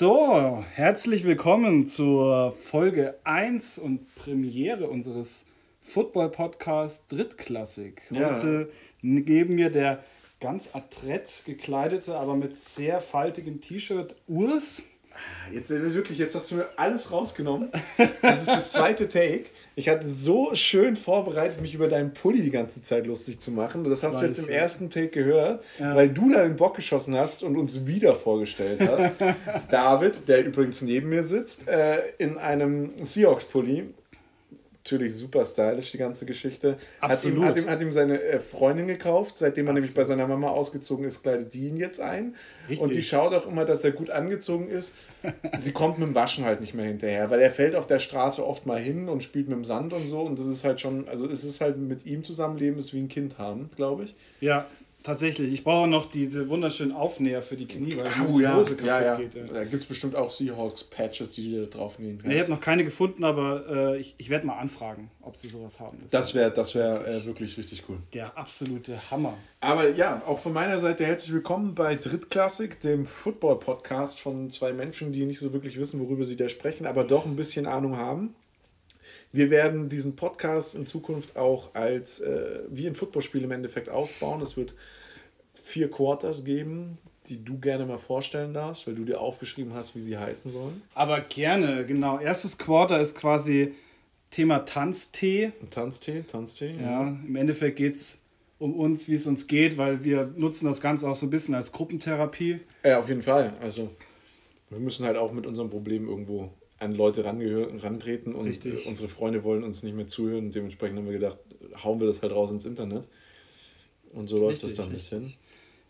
So, herzlich willkommen zur Folge 1 und Premiere unseres Football-Podcasts Drittklassik. Ja. Heute neben mir der ganz adrett gekleidete, aber mit sehr faltigem T-Shirt Urs. Jetzt äh, wirklich, jetzt hast du mir alles rausgenommen. Das ist das zweite Take. Ich hatte so schön vorbereitet, mich über deinen Pulli die ganze Zeit lustig zu machen. Das hast du jetzt im ja. ersten Take gehört, Ja. weil du da den Bock geschossen hast und uns wieder vorgestellt hast. David, der übrigens neben mir sitzt, äh, in einem Seahawks-Pulli. Natürlich super stylisch, die ganze Geschichte. Absolut. Hat ihm, hat ihm, hat ihm seine äh, Freundin gekauft. Seitdem er nämlich bei seiner Mama ausgezogen ist, kleidet die ihn jetzt ein. Richtig. Und die schaut auch immer, dass er gut angezogen ist. Sie kommt mit dem Waschen halt nicht mehr hinterher, weil er fällt auf der Straße oft mal hin und spielt mit dem Sand und so. Und das ist halt schon, also es ist halt mit ihm zusammenleben, ist wie ein Kind haben, glaube ich. Ja, tatsächlich. Ich brauche noch diese wunderschönen Aufnäher für die Knie, weil Oh die ja, Hose kaputt ja, ja. geht. Ja. Da gibt es bestimmt auch Seahawks-Patches, die du da drauf Nee, kannst. ich habe noch keine gefunden, aber äh, ich, ich werde mal anfragen, ob sie sowas haben. das wäre das wär, äh, wirklich richtig cool. der absolute Hammer. Aber ja, auch von meiner Seite herzlich willkommen bei Drittklassik, dem Football-Podcast von zwei Menschen, die nicht so wirklich wissen, worüber sie da sprechen, aber doch ein bisschen Ahnung haben. Wir werden diesen Podcast in Zukunft auch als äh, wie ein Footballspiel im Endeffekt aufbauen. Es wird vier Quarters geben, die du gerne mal vorstellen darfst, weil du dir aufgeschrieben hast, wie sie heißen sollen. Aber gerne, genau. Erstes Quarter ist quasi Thema Tanztee. Tanztee, Tanztee. Ja, im Endeffekt geht es um uns, wie es uns geht, weil wir nutzen das Ganze auch so ein bisschen als Gruppentherapie. Ja, auf jeden Fall. Also wir müssen halt auch mit unserem Problem irgendwo an Leute rantreten und Richtig. äh, unsere Freunde wollen uns nicht mehr zuhören und dementsprechend haben wir gedacht, hauen wir das halt raus ins Internet. Und so läuft das Richtig, dann ein bisschen.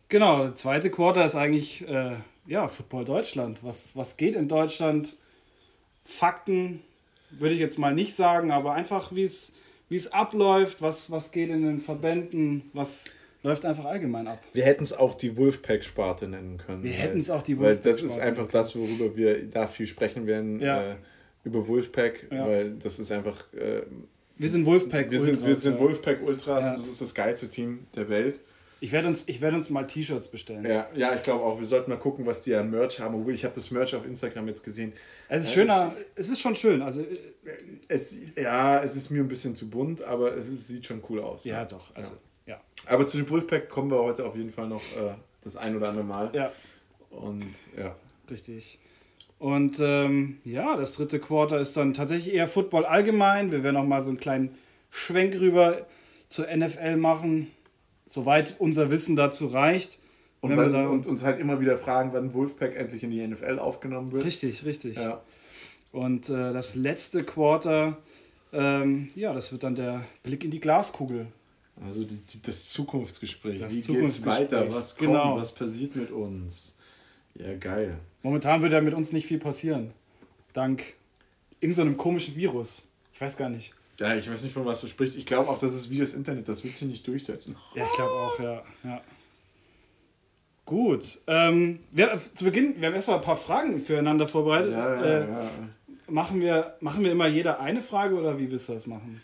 Genau, der zweite Quarter ist eigentlich äh, ja, Football Deutschland. Was, was geht in Deutschland? Fakten würde ich jetzt mal nicht sagen, aber einfach wie es wie es abläuft, was, was geht in den Verbänden, was läuft einfach allgemein ab. Wir hätten es auch die Wolfpack-Sparte nennen können. Wir hätten es auch die Weil das ist Wolfpack-Sparte einfach das, worüber wir da viel sprechen werden. Ja. Äh, über Wolfpack, Ja. weil das ist einfach. Äh, Wir sind Wolfpack. wir, sind, wir Ultras, sind ja. Wolfpack Ultras, Ja. das ist das geilste Team der Welt. Ich werde uns, ich werde uns mal T-Shirts bestellen. Ja, ja ich glaube auch, wir sollten mal gucken, was die an Merch haben. Obwohl, ich habe das Merch auf Instagram jetzt gesehen. Es ist schöner, es ist schon schön. Also, äh, Es, ja, es ist mir ein bisschen zu bunt, aber es ist, sieht schon cool aus. ja, doch. Also, ja. Aber zu dem Wolfpack kommen wir heute auf jeden Fall noch äh, das ein oder andere Mal. Ja, Und ja. richtig. Und ähm, ja, das dritte Quarter ist dann tatsächlich eher Football allgemein. Wir werden auch mal so einen kleinen Schwenk rüber zur NFL machen, soweit unser Wissen dazu reicht. Und, wann, da- und uns halt immer wieder fragen, wann Wolfpack endlich in die NFL aufgenommen wird. Richtig, richtig. Ja. Und äh, das letzte Quarter, ähm, ja, das wird dann der Blick in die Glaskugel. Also die, die, das Zukunftsgespräch. Das Wie geht's Zukunftsgespräch. weiter? Was kommt? Genau. Was passiert mit uns? Ja, geil. Momentan wird ja mit uns nicht viel passieren. Dank irgendeinem komischen Virus. Ich weiß gar nicht. Ja, ich weiß nicht, von was du sprichst. Ich glaube auch, das ist wie das Internet. Das wird sich nicht durchsetzen. Ja, ich glaube auch, ja. ja. Gut. Ähm, wir, zu Beginn, wir haben erstmal ein paar Fragen füreinander vorbereitet. Ja, ja, äh, ja. Machen, wir, machen wir immer jeder eine Frage oder wie willst du das machen?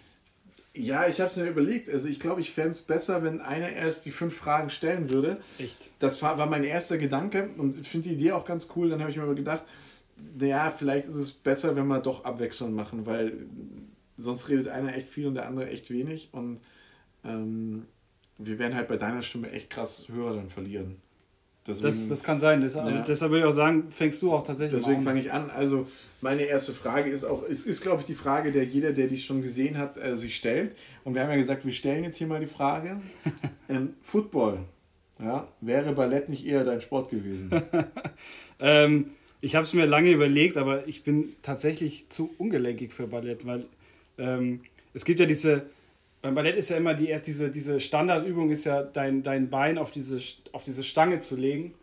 Ja, ich habe es mir überlegt. Also ich glaube, ich fände es besser, wenn einer erst die fünf Fragen stellen würde. Echt? Das war, war mein erster Gedanke und ich finde die Idee auch ganz cool. Dann habe ich mir aber gedacht, naja, vielleicht ist es besser, wenn wir doch abwechselnd machen, weil sonst redet einer echt viel und der andere echt wenig und ähm, wir werden halt bei deiner Stimme echt krass Hörer dann verlieren. Deswegen, Das, das kann sein. Deshalb, Ja. deshalb würde ich auch sagen, fängst du auch tatsächlich deswegen an. fange ich an. Also meine erste Frage ist auch, es ist glaube ich die Frage, der jeder, der dich schon gesehen hat, äh, sich stellt. Und wir haben ja gesagt, wir stellen jetzt hier mal die Frage. ähm, Football. Ja, wäre Ballett nicht eher dein Sport gewesen? Ähm, ich habe es mir lange überlegt, aber ich bin tatsächlich zu ungelenkig für Ballett, weil ähm, es gibt ja diese, beim Ballett ist ja immer die, diese, diese Standardübung ist ja dein, dein Bein auf diese, auf diese Stange zu legen.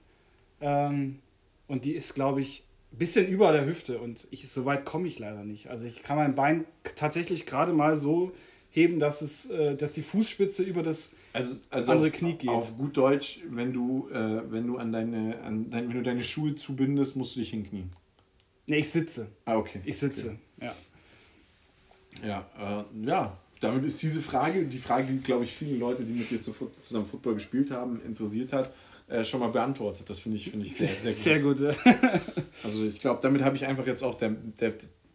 Ähm, und die ist, glaube ich, ein bisschen über der Hüfte und ich, so weit komme ich leider nicht. Also ich kann mein Bein tatsächlich gerade mal so heben, dass, es, äh, dass die Fußspitze über das Also, also Andere auf, Knie geht. auf gut Deutsch, wenn du, äh, wenn du an deine, an dein, wenn du deine Schuhe zubindest, musst du dich hinknien. Ne, ich sitze. Ah, okay. Ich sitze, ja. Okay. Ja, äh, ja. Damit ist diese Frage, die Frage, die, glaube ich, viele Leute, die mit dir zusammen Football gespielt haben, interessiert hat, äh, schon mal beantwortet. Das finde ich, finde ich sehr, sehr gut. Sehr gut. ja. Also ich glaube, damit habe ich einfach jetzt auch der, der,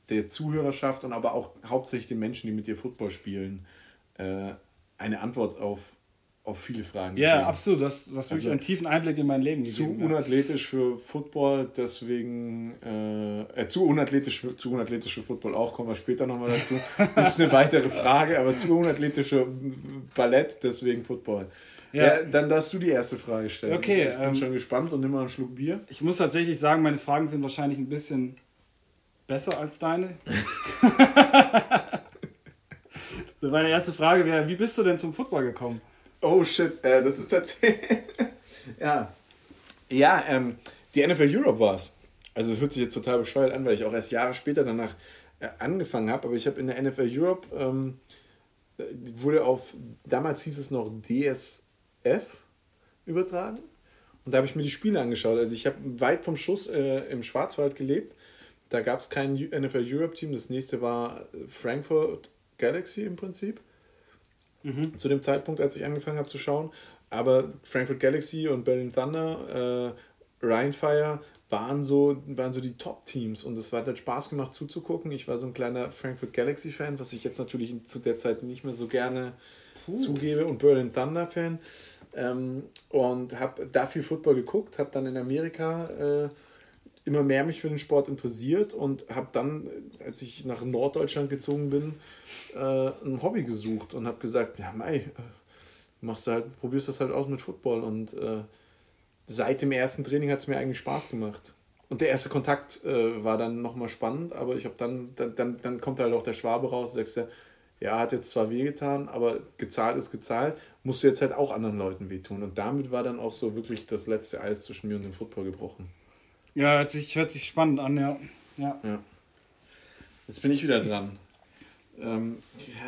der Zuhörerschaft und aber auch hauptsächlich den Menschen, die mit dir Football spielen, äh, eine Antwort auf, auf viele Fragen. Ja, gegeben. absolut. Hast, du hast wirklich also, einen tiefen Einblick in mein Leben gegeben. Zu unathletisch für Football, deswegen äh, äh, zu, unathletisch für, zu unathletisch für Football auch, kommen wir später nochmal dazu. Das ist eine weitere Frage, aber zu unathletisch für Ballett, deswegen Football. Ja. ja. dann darfst du die erste Frage stellen. Okay. Ich bin ähm, schon gespannt und nimm mal einen Schluck Bier. Ich muss tatsächlich sagen, meine Fragen sind wahrscheinlich ein bisschen besser als deine. so, meine erste Frage wäre, wie bist du denn zum Football gekommen? Oh shit, äh, das ist tatsächlich. ja. Ja, ähm, die NFL Europe war es. Also es hört sich jetzt total bescheuert an, weil ich auch erst Jahre später danach äh, angefangen habe, aber ich habe in der NFL Europe ähm, äh, wurde auf, damals hieß es noch DS, F übertragen. Und da habe ich mir die Spiele angeschaut. Also ich habe weit vom Schuss äh, im Schwarzwald gelebt. Da gab es kein NFL Europe Team. Das nächste war Frankfurt Galaxy im Prinzip. Mhm. Zu dem Zeitpunkt, als ich angefangen habe zu schauen. Aber Frankfurt Galaxy und Berlin Thunder, äh, Rheinfire waren so, waren so die Top-Teams und es hat halt Spaß gemacht zuzugucken. Ich war so ein kleiner Frankfurt Galaxy-Fan, was ich jetzt natürlich zu der Zeit nicht mehr so gerne uh. zugebe und Berlin Thunder-Fan. Ähm, und habe da viel Football geguckt, habe dann in Amerika äh, immer mehr mich für den Sport interessiert und habe dann, als ich nach Norddeutschland gezogen bin, äh, ein Hobby gesucht und habe gesagt, ja mei, äh, machst du halt, probierst das halt aus mit Football und äh, seit dem ersten Training hat es mir eigentlich Spaß gemacht. Und der erste Kontakt äh, war dann nochmal spannend, aber ich habe dann, dann, dann, dann kommt halt auch der Schwabe raus, sagst du, ja, hat jetzt zwar wehgetan, aber gezahlt ist gezahlt, musst du jetzt halt auch anderen Leuten wehtun. Und damit war dann auch so wirklich das letzte Eis zwischen mir und dem Football gebrochen. Ja, hört sich, hört sich spannend an, ja. ja. ja. Jetzt bin ich wieder dran. Ähm,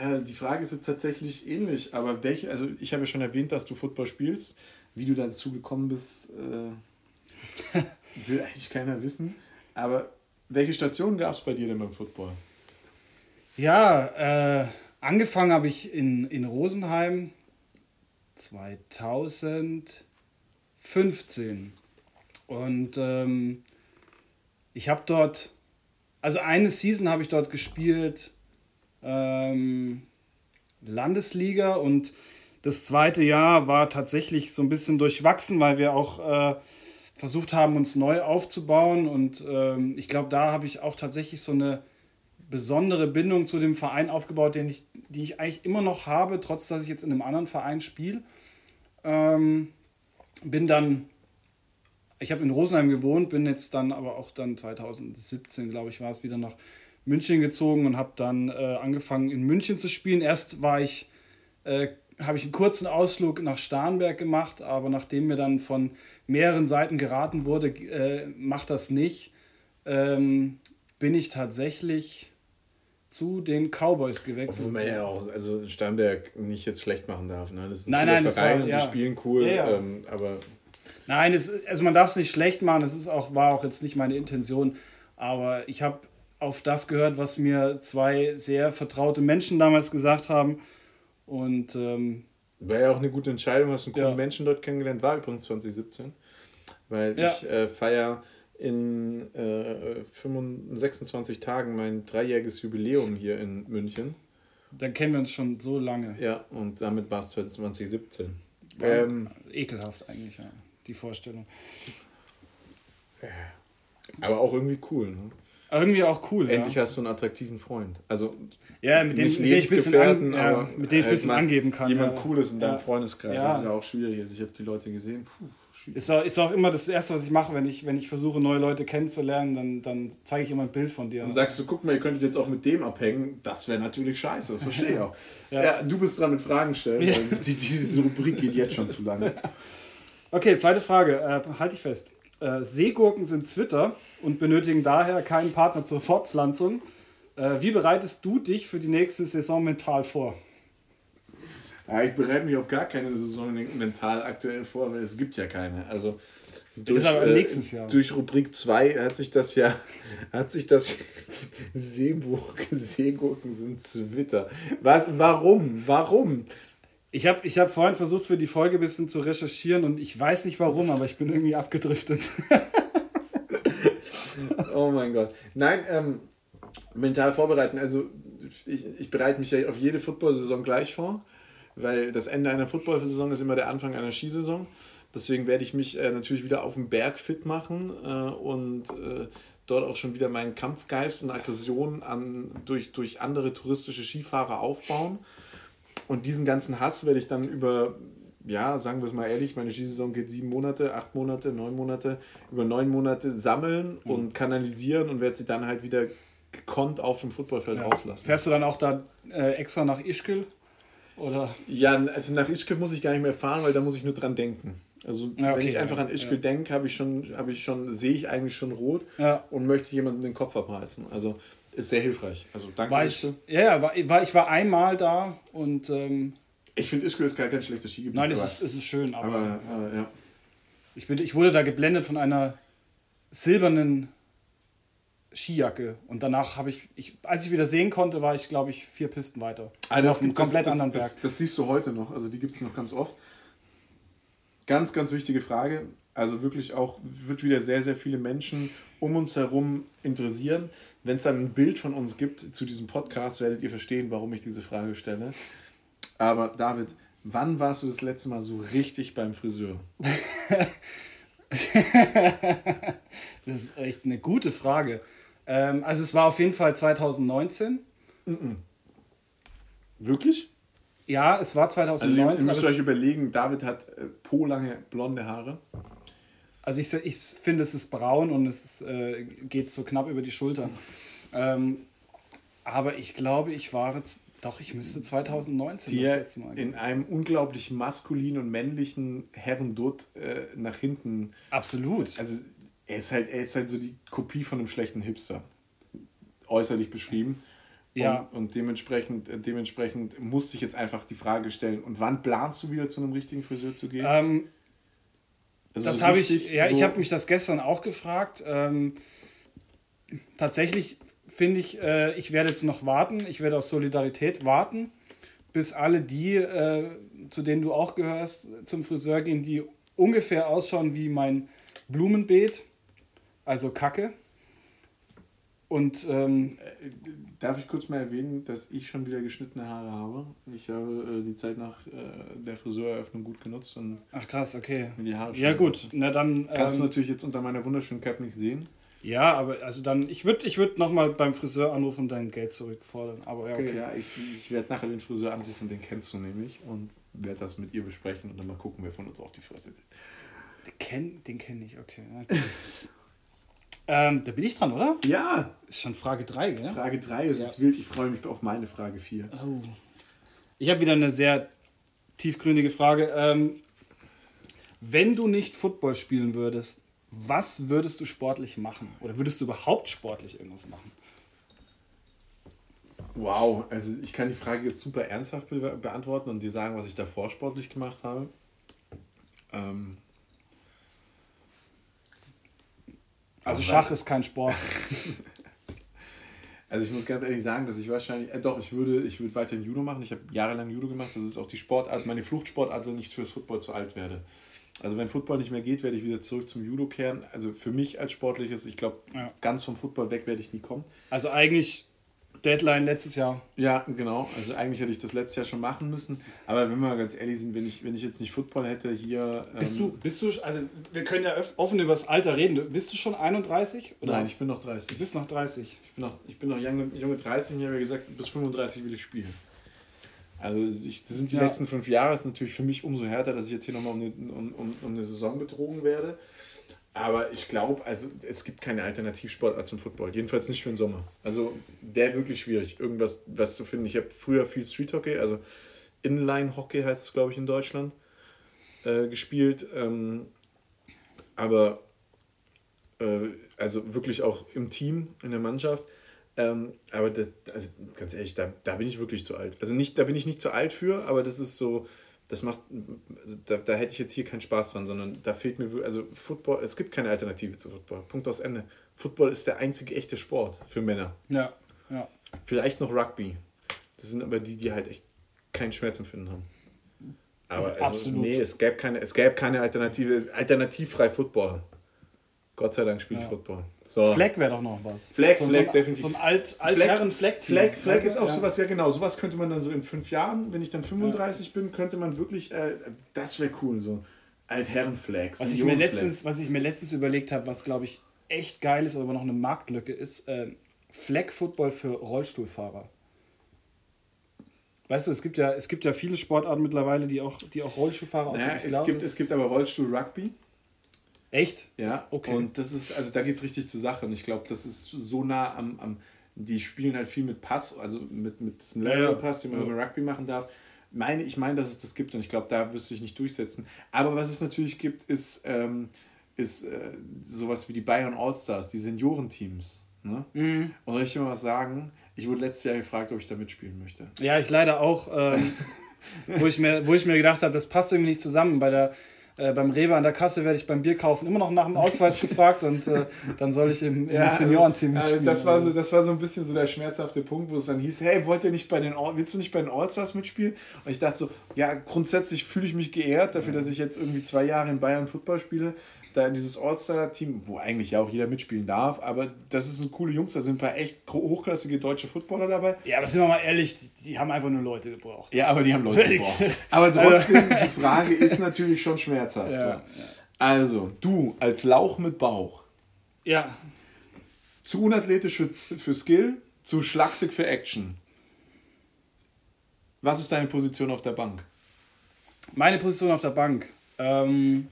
ja, die Frage ist jetzt tatsächlich ähnlich, aber welche, also ich habe ja schon erwähnt, dass du Football spielst. Wie du dazu gekommen bist, äh, will eigentlich keiner wissen. Aber welche Stationen gab es bei dir denn beim Football? Ja, äh, angefangen habe ich in, in Rosenheim 2015. Und ähm, ich habe dort, also eine Season habe ich dort gespielt, ähm, Landesliga und das zweite Jahr war tatsächlich so ein bisschen durchwachsen, weil wir auch äh, versucht haben, uns neu aufzubauen. Und ähm, ich glaube, da habe ich auch tatsächlich so eine besondere Bindung zu dem Verein aufgebaut, den ich, die ich eigentlich immer noch habe, trotz dass ich jetzt in einem anderen Verein spiele. Ähm, bin dann, ich habe in Rosenheim gewohnt, bin jetzt dann aber auch dann 2017, glaube ich, war es wieder nach München gezogen und habe dann äh, angefangen in München zu spielen. Erst war ich, äh, habe ich einen kurzen Ausflug nach Starnberg gemacht, aber nachdem mir dann von mehreren Seiten geraten wurde, äh, mach das nicht, ähm, bin ich tatsächlich zu den Cowboys gewechselt. Obwohl man ja auch also Starnberg nicht jetzt schlecht machen darf. Ne? Das ist ein nein, nein, Verein war, ja. die spielen cool, ja, ja. Ähm, aber... Nein, es, also man darf es nicht schlecht machen, das ist auch, war auch jetzt nicht meine Intention, aber ich habe auf das gehört, was mir zwei sehr vertraute Menschen damals gesagt haben und... Ähm, war ja auch eine gute Entscheidung, hast einen coolen Menschen dort kennengelernt, war übrigens 2017, weil ich äh, feiere in äh, 25, 26 Tagen mein dreijähriges Jubiläum hier in München. Dann kennen wir uns schon so lange. Ja, und damit war es 2017. Ähm, ekelhaft eigentlich, ja, die Vorstellung. Aber auch irgendwie cool, ne? Irgendwie auch cool, Endlich ja. hast du einen attraktiven Freund. Also ja, mit dem, mit dem ich ein bisschen, an, ja, mit dem ich ein bisschen angeben kann. Jemand ja. Cooles in deinem Freundeskreis. Das ist ja auch schwierig. Also ich habe die Leute gesehen. Puh. Ist auch, ist auch immer das Erste, was ich mache, wenn ich, wenn ich versuche, neue Leute kennenzulernen, dann, dann zeige ich immer ein Bild von dir. Dann sagst du, guck mal, ihr könntet jetzt auch mit dem abhängen. Das wäre natürlich scheiße, verstehe ich auch. ja. ja. du bist dran mit Fragen stellen. Ja. Die, diese Rubrik geht jetzt schon zu lange. Okay, zweite Frage. Äh, halte ich fest. Äh, Seegurken sind Zwitter und benötigen daher keinen Partner zur Fortpflanzung. Äh, wie bereitest du dich für die nächste Saison mental vor? Ja, ich bereite mich auf gar keine Saison mental aktuell vor, weil es gibt ja keine. Also durch, äh, durch Rubrik 2 hat sich das ja, hat sich das Seegurken, Seegurken sind Twitter. Was, warum? Warum? Ich habe ich hab vorhin versucht, für die Folge ein bisschen zu recherchieren und ich weiß nicht warum, aber ich bin irgendwie abgedriftet. Oh mein Gott. Nein, ähm, mental vorbereiten. Also ich, ich bereite mich ja auf jede Football-Saison gleich vor, weil das Ende einer Football-Saison ist immer der Anfang einer Skisaison. Deswegen werde ich mich äh, natürlich wieder auf dem Berg fit machen äh, und äh, dort auch schon wieder meinen Kampfgeist und Aggression an, durch, durch andere touristische Skifahrer aufbauen. Und diesen ganzen Hass werde ich dann über, ja, sagen wir es mal ehrlich, meine Skisaison geht sieben Monate, acht Monate, neun Monate, über neun Monate sammeln mhm. und kanalisieren und werde sie dann halt wieder gekonnt auf dem Footballfeld ja. rauslassen. Fährst du dann auch da äh, extra nach Ischgl? Oder? Ja, also nach Ischgl muss ich gar nicht mehr fahren, weil da muss ich nur dran denken. Also ja, okay, wenn ich einfach an Ischgl denke, habe ich schon, habe ich schon, sehe ich eigentlich schon rot und möchte jemanden den Kopf abreißen. Also ist sehr hilfreich. Also danke war ich, Ja, ja, war, war, ich war einmal da und ähm, ich finde Ischgl ist gar kein schlechtes Skigebiet. Nein, es ist, es ist schön, aber, aber, aber ja. ich, bin, ich wurde da geblendet von einer silbernen Skijacke und danach habe ich, ich, als ich wieder sehen konnte, war ich glaube ich vier Pisten weiter. Also auf einem komplett das, anderen Berg. Das, das, siehst du heute noch, also die gibt es noch ganz oft. Ganz, ganz wichtige Frage. Also wirklich auch, wird wieder sehr, sehr viele Menschen um uns herum interessieren. Wenn es dann ein Bild von uns gibt zu diesem Podcast, werdet ihr verstehen, warum ich diese Frage stelle. Aber David, wann warst du das letzte Mal so richtig beim Friseur? das ist echt eine gute Frage. Ähm, also es war auf jeden Fall 2019. Mm -mm. Wirklich? Ja, es war 2019. Also ihr müsst euch überlegen, David hat äh, po-lange blonde Haare. Also ich, ich finde, es ist braun und es äh, geht so knapp über die Schulter. Ähm, aber ich glaube, ich war jetzt, doch, ich müsste 2019 Die das letzte Mal in einem unglaublich maskulinen und männlichen Herrendutt äh, nach hinten. Absolut. Also er ist, halt, er ist halt so die Kopie von einem schlechten Hipster. Äußerlich beschrieben. Ja. Und, und, dementsprechend, äh, dementsprechend musste ich jetzt einfach die Frage stellen, und wann planst du wieder zu einem richtigen Friseur zu gehen? Ähm, also das habe ich, ja, so ich habe mich das gestern auch gefragt. Ähm, tatsächlich finde ich, äh, ich werde jetzt noch warten, ich werde aus Solidarität warten, bis alle die, äh, zu denen du auch gehörst, zum Friseur gehen, die ungefähr ausschauen wie mein Blumenbeet, also Kacke. Und ähm, äh, darf ich kurz mal erwähnen, dass ich schon wieder geschnittene Haare habe. Ich habe äh, die Zeit nach äh, der Friseureröffnung gut genutzt und ach krass, okay. Mir die Haare ja gut, na dann kannst ähm, du natürlich jetzt unter meiner wunderschönen Cap nicht sehen. Ja, aber also dann ich würde ich würde noch mal beim Friseur anrufen und dein Geld zurückfordern. Aber ja, okay. okay ja, ich, ich werde nachher den Friseur anrufen, den kennst du nämlich und werde das mit ihr besprechen und dann mal gucken, wer von uns auf die Fresse geht. Den kenne den kenn ich, okay. Ähm, da bin ich dran, oder? Ja. Ist schon Frage 3, gell? Frage 3, es ja. ist wild. Ich freue mich auf meine Frage 4. Oh. Ich habe wieder eine sehr tiefgründige Frage. Ähm, wenn du nicht Football spielen würdest, was würdest du sportlich machen? Oder würdest du überhaupt sportlich irgendwas machen? Wow, also ich kann die Frage jetzt super ernsthaft be beantworten und dir sagen, was ich davor sportlich gemacht habe. Ähm, Also Schach ist kein Sport. also ich muss ganz ehrlich sagen, dass ich wahrscheinlich, äh, doch, ich würde, ich würde weiterhin Judo machen. Ich habe jahrelang Judo gemacht. Das ist auch die Sportart, meine Fluchtsportart, wenn ich fürs Football zu alt werde. Also wenn Football nicht mehr geht, werde ich wieder zurück zum Judo kehren. Also für mich als Sportliches, ich glaube, ja. ganz vom Football weg werde ich nie kommen. Also eigentlich Deadline letztes Jahr. Ja, genau. Also eigentlich hätte ich das letztes Jahr schon machen müssen. Aber wenn wir mal ganz ehrlich sind, wenn ich, wenn ich jetzt nicht Football hätte hier. Ähm bist du, bist du, also wir können ja offen über das Alter reden. Bist du schon 31? Oder? Nein, ich bin noch 30. Du bist noch 30. Ich bin noch, ich bin noch junge, junge 30 und ich habe ja gesagt, bis 35 will ich spielen. Also ich, das sind die ja. letzten fünf Jahre, ist natürlich für mich umso härter, dass ich jetzt hier nochmal um, um, um, um eine Saison betrogen werde. Aber ich glaube, also es gibt keine Alternativsportart zum Football. Jedenfalls nicht für den Sommer. Also wäre wirklich schwierig, irgendwas was zu finden. Ich habe früher viel Street Hockey, also Inline Hockey heißt es, glaube ich, in Deutschland, äh, gespielt. Ähm, aber äh, also wirklich auch im Team, in der Mannschaft. Ähm, aber das, also ganz ehrlich, da, da bin ich wirklich zu alt. Also nicht, da bin ich nicht zu alt für, aber das ist so, das macht, da, da hätte ich jetzt hier keinen Spaß dran, sondern da fehlt mir, also Football, es gibt keine Alternative zu Football. Punkt aus Ende. Football ist der einzige echte Sport für Männer. Ja, ja. Vielleicht noch Rugby. Das sind aber die, die halt echt keinen Schmerzempfinden haben. Aber also, Absolut. nee, es gäbe keine, es gäbe keine Alternative, alternativfrei Football. Gott sei Dank spiele ich Ja. Football. So. Fleck wäre doch noch was. Fleck, so, Fleck, so ein, definitiv. So ein alt, altherren fleck Fleck, Fleck ist auch ja. sowas, ja genau, sowas könnte man dann so in fünf Jahren, wenn ich dann 35 bin, könnte man wirklich, äh, das wäre cool, so Altherren-Flags. Was ich, mir letztens, was ich mir letztens überlegt habe, was glaube ich echt geil ist, oder aber noch eine Marktlücke ist, ähm, Flag-Football für Rollstuhlfahrer. Weißt du, es gibt ja, es gibt ja viele Sportarten mittlerweile, die auch, die auch Rollstuhlfahrer Ja, ausüben. Es, gibt, es gibt aber Rollstuhl-Rugby. Echt? Ja, Okay. Und das ist, also da geht es richtig zur Sache. Und ich glaube, das ist so nah am, am, die spielen halt viel mit Pass, also mit, mit diesem. Lateral-Pass, den man beim Rugby machen darf. Meine, ich meine, dass es das gibt und ich glaube, da wirst du dich nicht durchsetzen. Aber was es natürlich gibt, ist, ähm, ist äh, sowas wie die Bayern All-Stars, die Seniorenteams. Ne? Mhm. Und soll ich dir mal was sagen? Ich wurde letztes Jahr gefragt, ob ich da mitspielen möchte. Ja, ich leider auch, ähm, wo, ich mir, wo ich mir gedacht habe, das passt irgendwie nicht zusammen. Bei der, äh, beim Rewe an der Kasse werde ich beim Bier kaufen immer noch nach dem Ausweis gefragt und äh, dann soll ich im, im Ja, Seniorenteam also, mitspielen. äh, das, war so, das war so ein bisschen so der schmerzhafte Punkt, wo es dann hieß, hey, wollt ihr nicht bei den All, willst du nicht bei den All-Stars mitspielen? Und ich dachte so, ja, grundsätzlich fühle ich mich geehrt dafür, dass ich jetzt irgendwie zwei Jahre in Bayern Football spiele. Da dieses All-Star-Team, wo eigentlich ja auch jeder mitspielen darf, aber das ist ein coole Jungs, da sind ein paar echt hochklassige deutsche Footballer dabei. Ja, aber sind wir mal ehrlich, die, die haben einfach nur Leute gebraucht. Ja, aber die haben Leute gebraucht. Aber trotzdem, die Frage ist natürlich schon schmerzhaft. Ja, ja. Also, du als Lauch mit Bauch, Ja, zu unathletisch für, für Skill, zu schlaksig für Action. Was ist deine Position auf der Bank? meine Position auf der Bank. Ähm,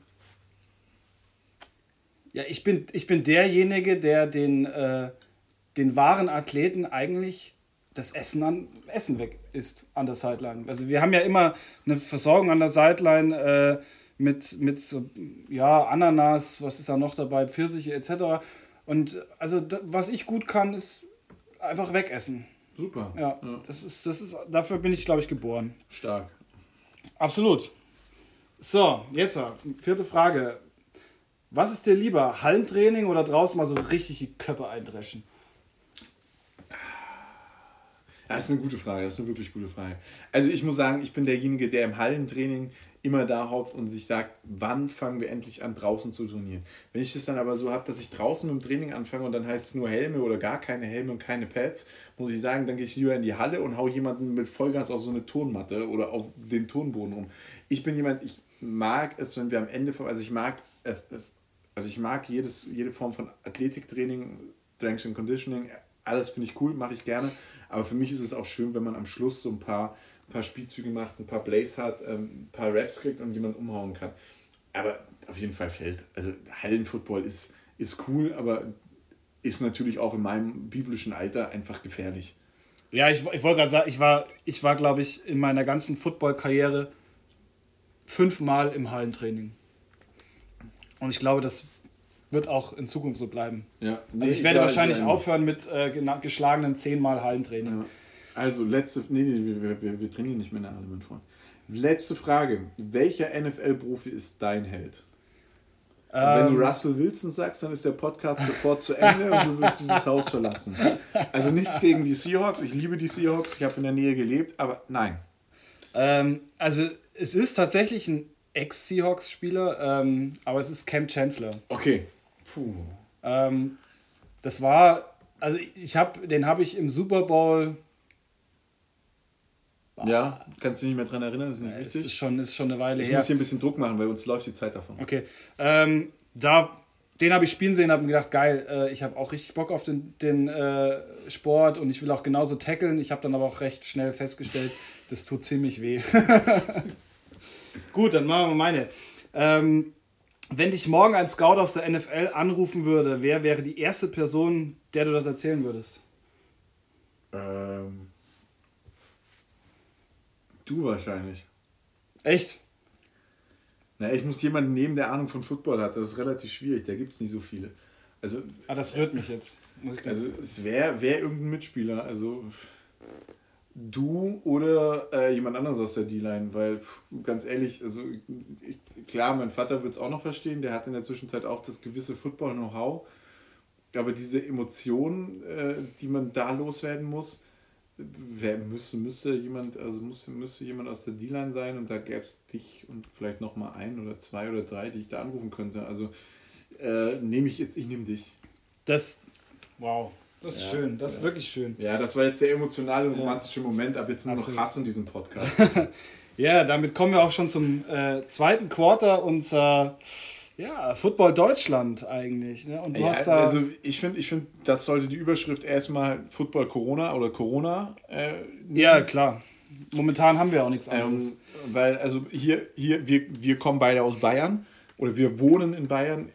ja, ich bin, ich bin derjenige, der den, äh, den wahren Athleten eigentlich das Essen an Essen weg ist an der Sideline. Also wir haben ja immer eine Versorgung an der Sideline äh, mit, mit so, ja, Ananas, was ist da noch dabei, Pfirsiche etc. Und also was ich gut kann, ist einfach wegessen. Super. Ja, Das ist, das ist, dafür bin ich, glaube ich, geboren. Stark. Absolut. So, jetzt vierte Frage. Was ist dir lieber, Hallentraining oder draußen mal so richtig die Köpfe eindreschen? Das ist eine gute Frage, das ist eine wirklich gute Frage. Also ich muss sagen, ich bin derjenige, der im Hallentraining immer da hockt und sich sagt, wann fangen wir endlich an, draußen zu trainieren. Wenn ich das dann aber so habe, dass ich draußen mit dem Training anfange und dann heißt es nur Helme oder gar keine Helme und keine Pads, muss ich sagen, dann gehe ich lieber in die Halle und hau jemanden mit Vollgas auf so eine Turnmatte oder auf den Turnboden rum. Ich bin jemand, ich mag es, wenn wir am Ende von, also ich mag also ich mag jedes, jede Form von Athletiktraining, Strength and Conditioning, alles finde ich cool, mache ich gerne. Aber für mich ist es auch schön, wenn man am Schluss so ein paar, paar Spielzüge macht, ein paar Plays hat, ähm, ein paar Raps kriegt und jemand umhauen kann. Aber auf jeden Fall fällt. Also Hallenfootball ist, ist cool, aber ist natürlich auch in meinem biblischen Alter einfach gefährlich. Ja, ich, ich wollte gerade sagen, ich war, ich war glaube ich, in meiner ganzen Football-Karriere fünfmal im Hallentraining. Und ich glaube, das wird auch in Zukunft so bleiben. Ja, Also ich werde wahrscheinlich aufhören mit äh, geschlagenen zehnmal Hallentraining. Ja. Also letzte, nee, nee, wir, wir, wir trainieren nicht mehr in der Halle, mein Freund. Letzte Frage. Welcher NFL-Profi ist dein Held? Und wenn Ähm, du Russell Wilson sagst, dann ist der Podcast sofort zu Ende und du wirst dieses Haus verlassen. Also nichts gegen die Seahawks. Ich liebe die Seahawks. Ich habe in der Nähe gelebt, aber nein. Ähm, also es ist tatsächlich ein Ex-Seahawks-Spieler, ähm, aber es ist Cam Chancellor. Okay. Puh. Ähm, das war, also ich habe, den habe ich im Super Bowl, Ja, kannst du dich nicht mehr dran erinnern, das ist nicht wichtig. ist schon, ist schon eine Weile Ich her. muss hier ein bisschen Druck machen, weil uns läuft die Zeit davon. Okay, ähm, da, den habe ich spielen sehen, habe mir gedacht, geil, äh, ich habe auch richtig Bock auf den, den äh, Sport und ich will auch genauso tackeln. Ich habe dann aber auch recht schnell festgestellt, das tut ziemlich weh. Gut, dann machen wir meine. Ähm, wenn dich morgen ein Scout aus der NFL anrufen würde, wer wäre die erste Person, der du das erzählen würdest? Ähm, du wahrscheinlich. Echt? Na, ich muss jemanden nehmen, der Ahnung von Football hat. Das ist relativ schwierig. Da gibt es nicht so viele. Also, Ah, das rührt mich jetzt. Muss ich ganz also es wäre wär irgendein Mitspieler. Also du oder äh, jemand anderes aus der D-Line. Weil, pff, ganz ehrlich, also ich, klar, mein Vater wird es auch noch verstehen. Der hat in der Zwischenzeit auch das gewisse Football-Know-how. Aber diese Emotionen, äh, die man da loswerden muss, wer müsste, müsste jemand, also müsste, müsste jemand aus der D-Line sein und da gäbe es dich und vielleicht noch mal ein oder zwei oder drei, die ich da anrufen könnte. Also äh, nehme ich jetzt, ich nehme dich. Das, wow, das ist ja, schön, das ja. ist wirklich schön. Ja, das war jetzt der emotionale und romantische Moment, ab jetzt nur Absolut. noch Hass in diesem Podcast. ja, damit kommen wir auch schon zum äh, zweiten Quarter unserer ja, Football Deutschland eigentlich. Ne? Und du ja, hast da also ich finde, ich find, das sollte die Überschrift erstmal Football Corona oder Corona. Äh, ja, klar. Momentan haben wir auch nichts ähm, anderes. Ähm, weil, also hier, hier wir, wir kommen beide aus Bayern oder wir wohnen in Bayern.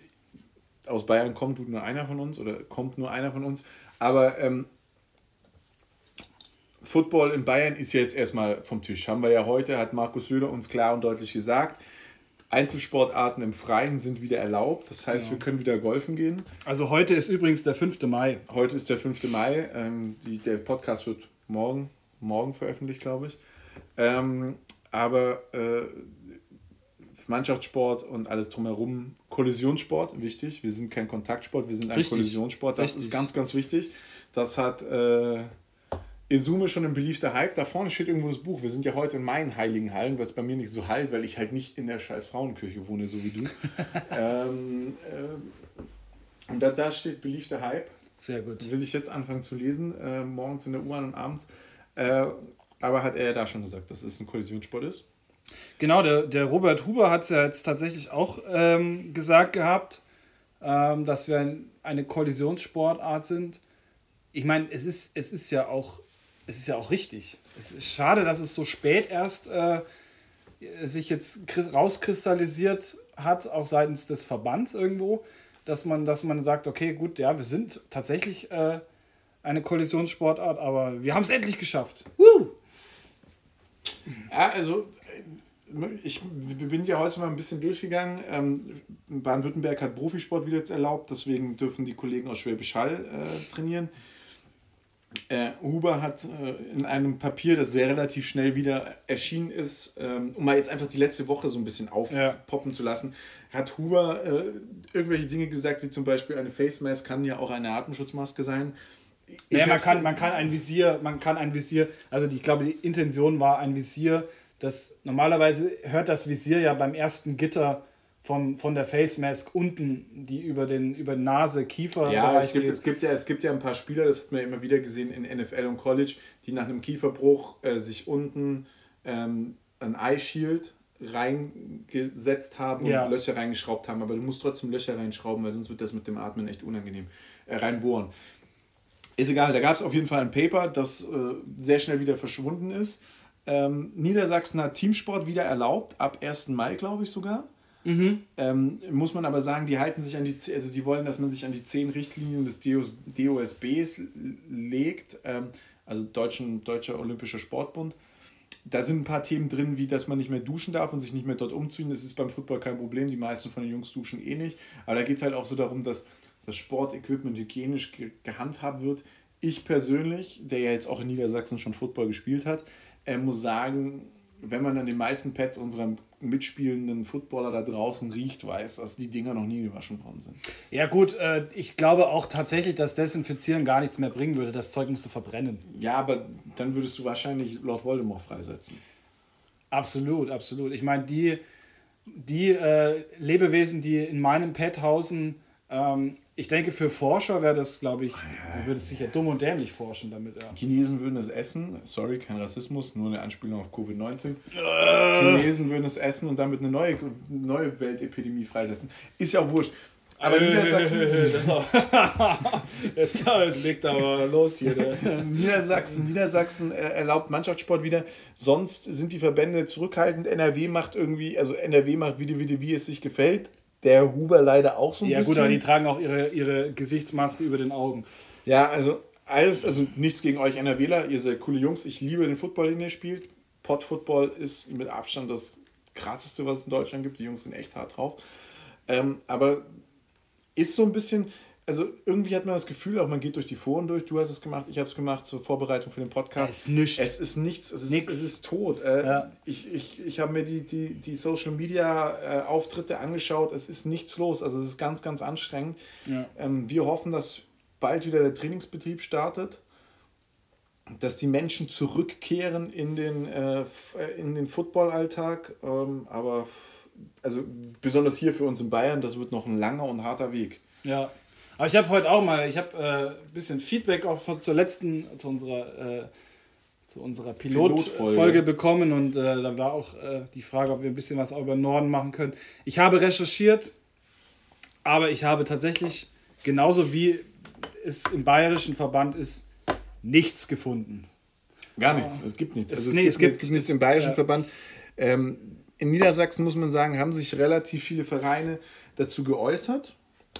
Aus Bayern kommt nur einer von uns oder kommt nur einer von uns. Aber ähm, Football in Bayern ist jetzt erstmal vom Tisch. Haben wir ja heute, hat Markus Söder uns klar und deutlich gesagt. Einzelsportarten im Freien sind wieder erlaubt. Das heißt, genau. wir können wieder golfen gehen. Also heute ist übrigens der 5. Mai. Heute ist der 5. Mai. Ähm, die, der Podcast wird morgen, morgen veröffentlicht, glaube ich. Ähm, aber äh, Mannschaftssport und alles drumherum, Kollisionssport, wichtig. Wir sind kein Kontaktsport, wir sind ein Richtig. Kollisionssport. Das Richtig. ist ganz, ganz wichtig. Das hat äh, Izume schon ein beliebter Hype. Da vorne steht irgendwo das Buch. Wir sind ja heute in meinen heiligen Hallen, weil es bei mir nicht so halt, weil ich halt nicht in der scheiß Frauenkirche wohne, so wie du. ähm, äh, und da, da steht beliebter Hype. Sehr gut. Will ich jetzt anfangen zu lesen, äh, morgens in der U-Bahn und abends. Äh, aber hat er ja da schon gesagt, dass es ein Kollisionssport ist. Genau, der, der Robert Huber hat es ja jetzt tatsächlich auch ähm, gesagt gehabt, ähm, dass wir ein, eine Kollisionssportart sind. Ich meine, es ist, es ist ja auch es ist ja auch richtig. Es ist schade, dass es so spät erst äh, sich jetzt rauskristallisiert hat, auch seitens des Verbands irgendwo, dass man, dass man sagt, okay, gut, ja, wir sind tatsächlich äh, eine Kollisionssportart, aber wir haben es endlich geschafft. Woo! Ja, also ich bin ja heute mal ein bisschen durchgegangen. Ähm, Baden-Württemberg hat Profisport wieder erlaubt, deswegen dürfen die Kollegen aus Schwäbisch Hall äh, trainieren. Äh, Huber hat äh, in einem Papier, das sehr relativ schnell wieder erschienen ist, ähm, um mal jetzt einfach die letzte Woche so ein bisschen aufpoppen ja. zu lassen, hat Huber äh, irgendwelche Dinge gesagt, wie zum Beispiel eine Face Mask kann ja auch eine Atemschutzmaske sein. Ich ja, man kann, man kann ein Visier, man kann ein Visier, also die, ich glaube, die Intention war ein Visier, das normalerweise hört das Visier ja beim ersten Gitter von, von der Face Mask unten, die über den über Nase, Kiefer. Ja, es gibt, es, gibt ja, es gibt ja ein paar Spieler, das hat man ja immer wieder gesehen in NFL und College, die nach einem Kieferbruch äh, sich unten ähm, ein Eye Shield reingesetzt haben und ja. Löcher reingeschraubt haben. Aber du musst trotzdem Löcher reinschrauben, weil sonst wird das mit dem Atmen echt unangenehm. Äh, reinbohren. Ist egal, da gab es auf jeden Fall ein Paper, das äh, sehr schnell wieder verschwunden ist. Ähm, Niedersachsen hat Teamsport wieder erlaubt, ab 1. Mai, glaube ich sogar. Mhm. Ähm, muss man aber sagen, die halten sich an die, also sie wollen, dass man sich an die zehn Richtlinien des DOS, DOSBs legt, ähm, also Deutschen, Deutscher Olympischer Sportbund. Da sind ein paar Themen drin, wie dass man nicht mehr duschen darf und sich nicht mehr dort umziehen. Das ist beim Football kein Problem, die meisten von den Jungs duschen eh nicht. Aber da geht es halt auch so darum, dass das Sportequipment hygienisch ge gehandhabt wird. Ich persönlich, der ja jetzt auch in Niedersachsen schon Football gespielt hat, äh, muss sagen, wenn man an den meisten Pads unserer mitspielenden Footballer da draußen riecht, weiß, dass die Dinger noch nie gewaschen worden sind. Ja gut, äh, ich glaube auch tatsächlich, dass Desinfizieren gar nichts mehr bringen würde. Das Zeug musst du verbrennen. Ja, aber dann würdest du wahrscheinlich Lord Voldemort freisetzen. Absolut, absolut. Ich meine, die, die äh, Lebewesen, die in meinem Pad hausen, ähm, ich denke, für Forscher wäre das, glaube ich, du würdest sicher dumm und dämlich forschen damit. Ja. Chinesen würden es essen, sorry, kein Rassismus, nur eine Anspielung auf Covid-19. Äh. Chinesen würden es essen und damit eine neue, neue Weltepidemie freisetzen. Ist ja auch wurscht. Aber äh, Niedersachsen. Jetzt legt aber los hier. Ne? Niedersachsen, Niedersachsen erlaubt Mannschaftssport wieder. Sonst sind die Verbände zurückhaltend. NRW macht irgendwie, also NRW macht wie, wie, wie es sich gefällt der Huber leider auch so ein ja, bisschen. Ja gut, aber die tragen auch ihre, ihre Gesichtsmaske über den Augen. Ja, also alles, also nichts gegen euch NRWler, ihr seid coole Jungs. Ich liebe den Football, den ihr spielt. Pot-Football ist mit Abstand das krasseste, was es in Deutschland gibt. Die Jungs sind echt hart drauf. Ähm, aber ist so ein bisschen, also irgendwie hat man das Gefühl, auch man geht durch die Foren durch. Du hast es gemacht, ich habe es gemacht zur Vorbereitung für den Podcast. Es ist nichts. Es ist nichts, es ist, Nix. Es ist tot. Äh, ja. Ich, ich, ich habe mir die, die, die Social Media äh, Auftritte angeschaut. Es ist nichts los. Also es ist ganz, ganz anstrengend. Ja. Ähm, wir hoffen, dass bald wieder der Trainingsbetrieb startet. Dass die Menschen zurückkehren in den, äh, in den Football-Alltag. Ähm, aber also besonders hier für uns in Bayern, das wird noch ein langer und harter Weg. Ja, aber ich habe heute auch mal, ich habe äh, ein bisschen Feedback auch von, zur letzten, zu unserer, äh, zu unserer Pilotfolge Pilot bekommen und äh, da war auch äh, die Frage, ob wir ein bisschen was auch über Norden machen können. Ich habe recherchiert, aber ich habe tatsächlich, genauso wie es im bayerischen Verband ist, nichts gefunden. Gar nichts, es gibt nichts. Also es, nee, es, gibt, es gibt nichts im bayerischen ja. Verband. Ähm, in Niedersachsen muss man sagen, haben sich relativ viele Vereine dazu geäußert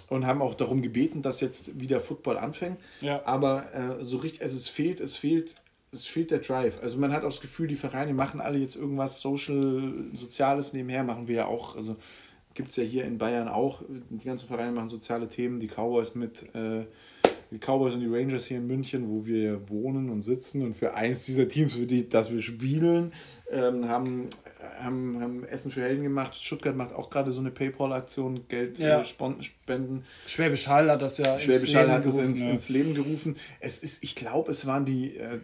und haben auch darum gebeten, dass jetzt wieder Football anfängt. Ja. Aber äh, so richtig, also es fehlt, es fehlt, es fehlt der Drive. Also man hat auch das Gefühl, die Vereine machen alle jetzt irgendwas Social, Soziales nebenher, machen wir ja auch. Also gibt es ja hier in Bayern auch. Die ganzen Vereine machen soziale Themen, die Cowboys mit äh, die Cowboys und die Rangers hier in München, wo wir wohnen und sitzen und für eins dieser Teams, für die, das wir spielen, ähm, haben, haben, haben Essen für Helden gemacht. Stuttgart macht auch gerade so eine Paypal-Aktion, Geld ja. äh, spenden. Schwäbisch Hall hat das ja Schwäbisch Hall hat das ins, ja. ins, Leben gerufen. Es ist, ich glaube, es waren die äh,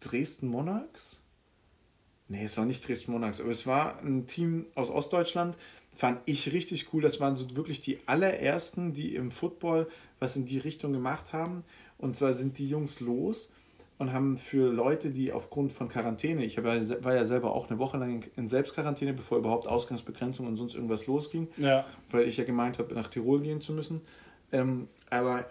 Dresden Monarchs. Nee, es war nicht Dresden Monarchs, aber es war ein Team aus Ostdeutschland, fand ich richtig cool. Das waren so wirklich die allerersten, die im Football was in die Richtung gemacht haben. Und zwar sind die Jungs los und haben für Leute, die aufgrund von Quarantäne, ich war ja selber auch eine Woche lang in Selbstquarantäne, bevor überhaupt Ausgangsbegrenzung und sonst irgendwas losging, ja. weil ich ja gemeint habe, nach Tirol gehen zu müssen. Ähm, aber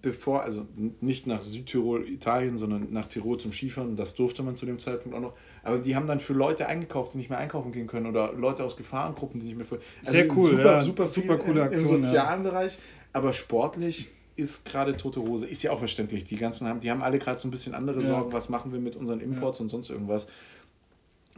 bevor, also nicht nach Südtirol, Italien, sondern nach Tirol zum Skifahren, das durfte man zu dem Zeitpunkt auch noch. Aber die haben dann für Leute eingekauft, die nicht mehr einkaufen gehen können oder Leute aus Gefahrengruppen, die nicht mehr. Also Sehr cool, super, ja. super, super coole Aktion. Im sozialen ja. Bereich, aber sportlich ist gerade tote Hose. Ist ja auch verständlich. Die ganzen haben, die haben alle gerade so ein bisschen andere ja. Sorgen. Was machen wir mit unseren Imports und sonst irgendwas?